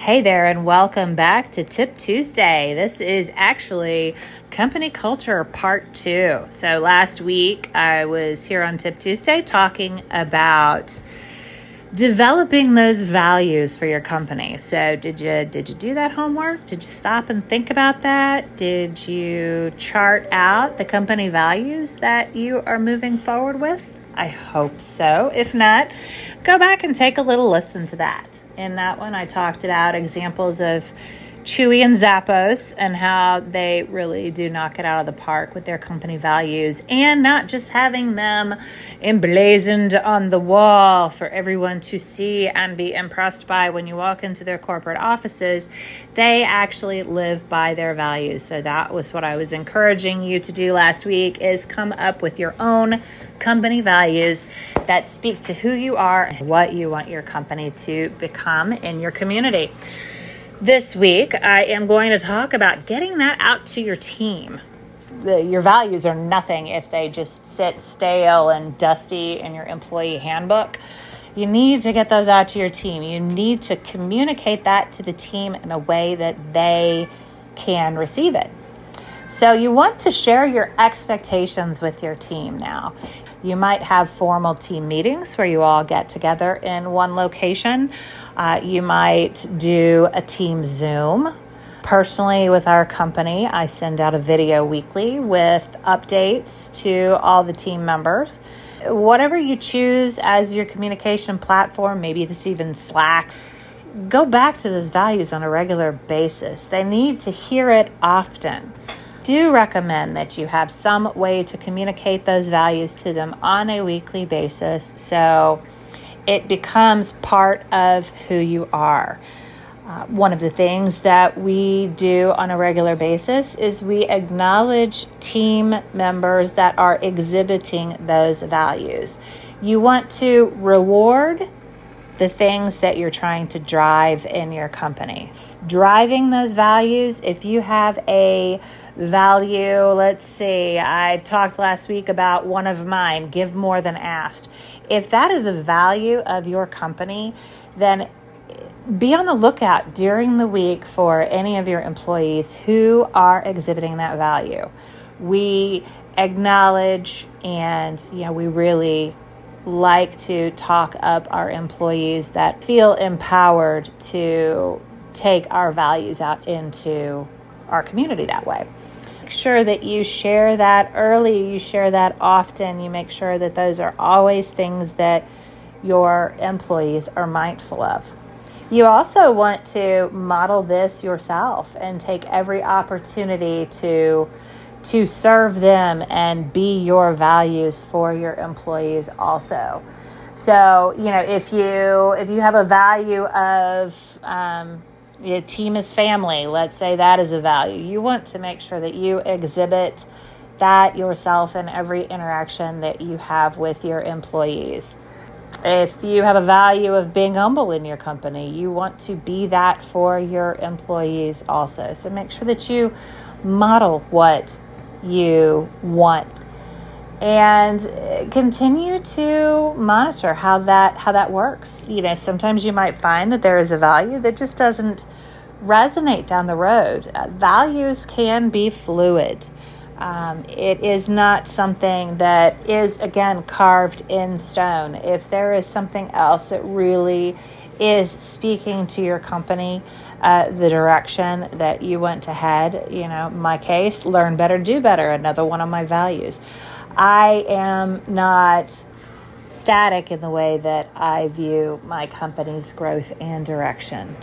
Hey there, and welcome back to Tip Tuesday. This is actually Company Culture Part 2. So, last week I was here on Tip Tuesday talking about developing those values for your company. So, did you did you do that homework? Did you stop and think about that? Did you chart out the company values that you are moving forward with? I hope so. If not, go back and take a little listen to that in that one, I talked about examples of Chewy and Zappos and how they really do knock it out of the park with their company values and not just having them emblazoned on the wall for everyone to see and be impressed by when you walk into their corporate offices. They actually live by their values. So that was what I was encouraging you to do last week is come up with your own company values that speak to who you are and what you want your company to become in your community. This week, I am going to talk about getting that out to your team. The, your values are nothing if they just sit stale and dusty in your employee handbook. You need to get those out to your team. You need to communicate that to the team in a way that they can receive it. So, you want to share your expectations with your team now. You might have formal team meetings where you all get together in one location. Uh, you might do a team Zoom. Personally, with our company, I send out a video weekly with updates to all the team members. Whatever you choose as your communication platform, maybe this even Slack, go back to those values on a regular basis. They need to hear it often do recommend that you have some way to communicate those values to them on a weekly basis so it becomes part of who you are. Uh, one of the things that we do on a regular basis is we acknowledge team members that are exhibiting those values. You want to reward the things that you're trying to drive in your company. Driving those values, if you have a value. Let's see, I talked last week about one of mine give more than asked. If that is a value of your company, then be on the lookout during the week for any of your employees who are exhibiting that value. We acknowledge and you know we really like to talk up our employees that feel empowered to take our values out into our community that way make sure that you share that early, you share that often, you make sure that those are always things that your employees are mindful of. You also want to model this yourself and take every opportunity to to serve them and be your values for your employees also. So, you know, if you if you have a value of um, your team is family. Let's say that is a value. You want to make sure that you exhibit that yourself in every interaction that you have with your employees. If you have a value of being humble in your company, you want to be that for your employees also. So make sure that you model what you want and continue to monitor how that how that works. You know sometimes you might find that there is a value that just doesn't resonate down the road. Uh, values can be fluid. Um, it is not something that is again carved in stone. If there is something else that really is speaking to your company uh, the direction that you want to head you know my case learn better do better another one of my values I am not static in the way that I view my company's growth and direction.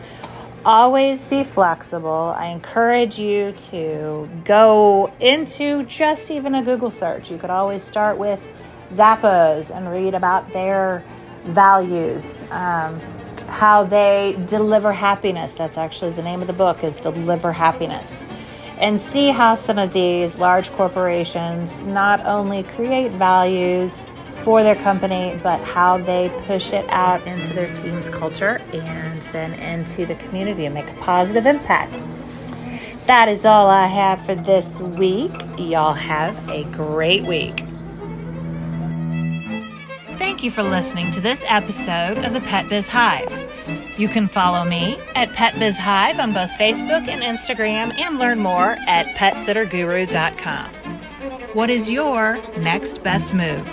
Always be flexible. I encourage you to go into just even a Google search. You could always start with Zappos and read about their values. Um, how they deliver happiness. That's actually the name of the book is Deliver Happiness. And see how some of these large corporations not only create values for their company, but how they push it out into their team's culture and then into the community and make a positive impact. That is all I have for this week. Y'all have a great week. Thank you for listening to this episode of the Pet Biz Hive. You can follow me at Pet Biz Hive on both Facebook and Instagram and learn more at petsitterguru.com. What is your next best move?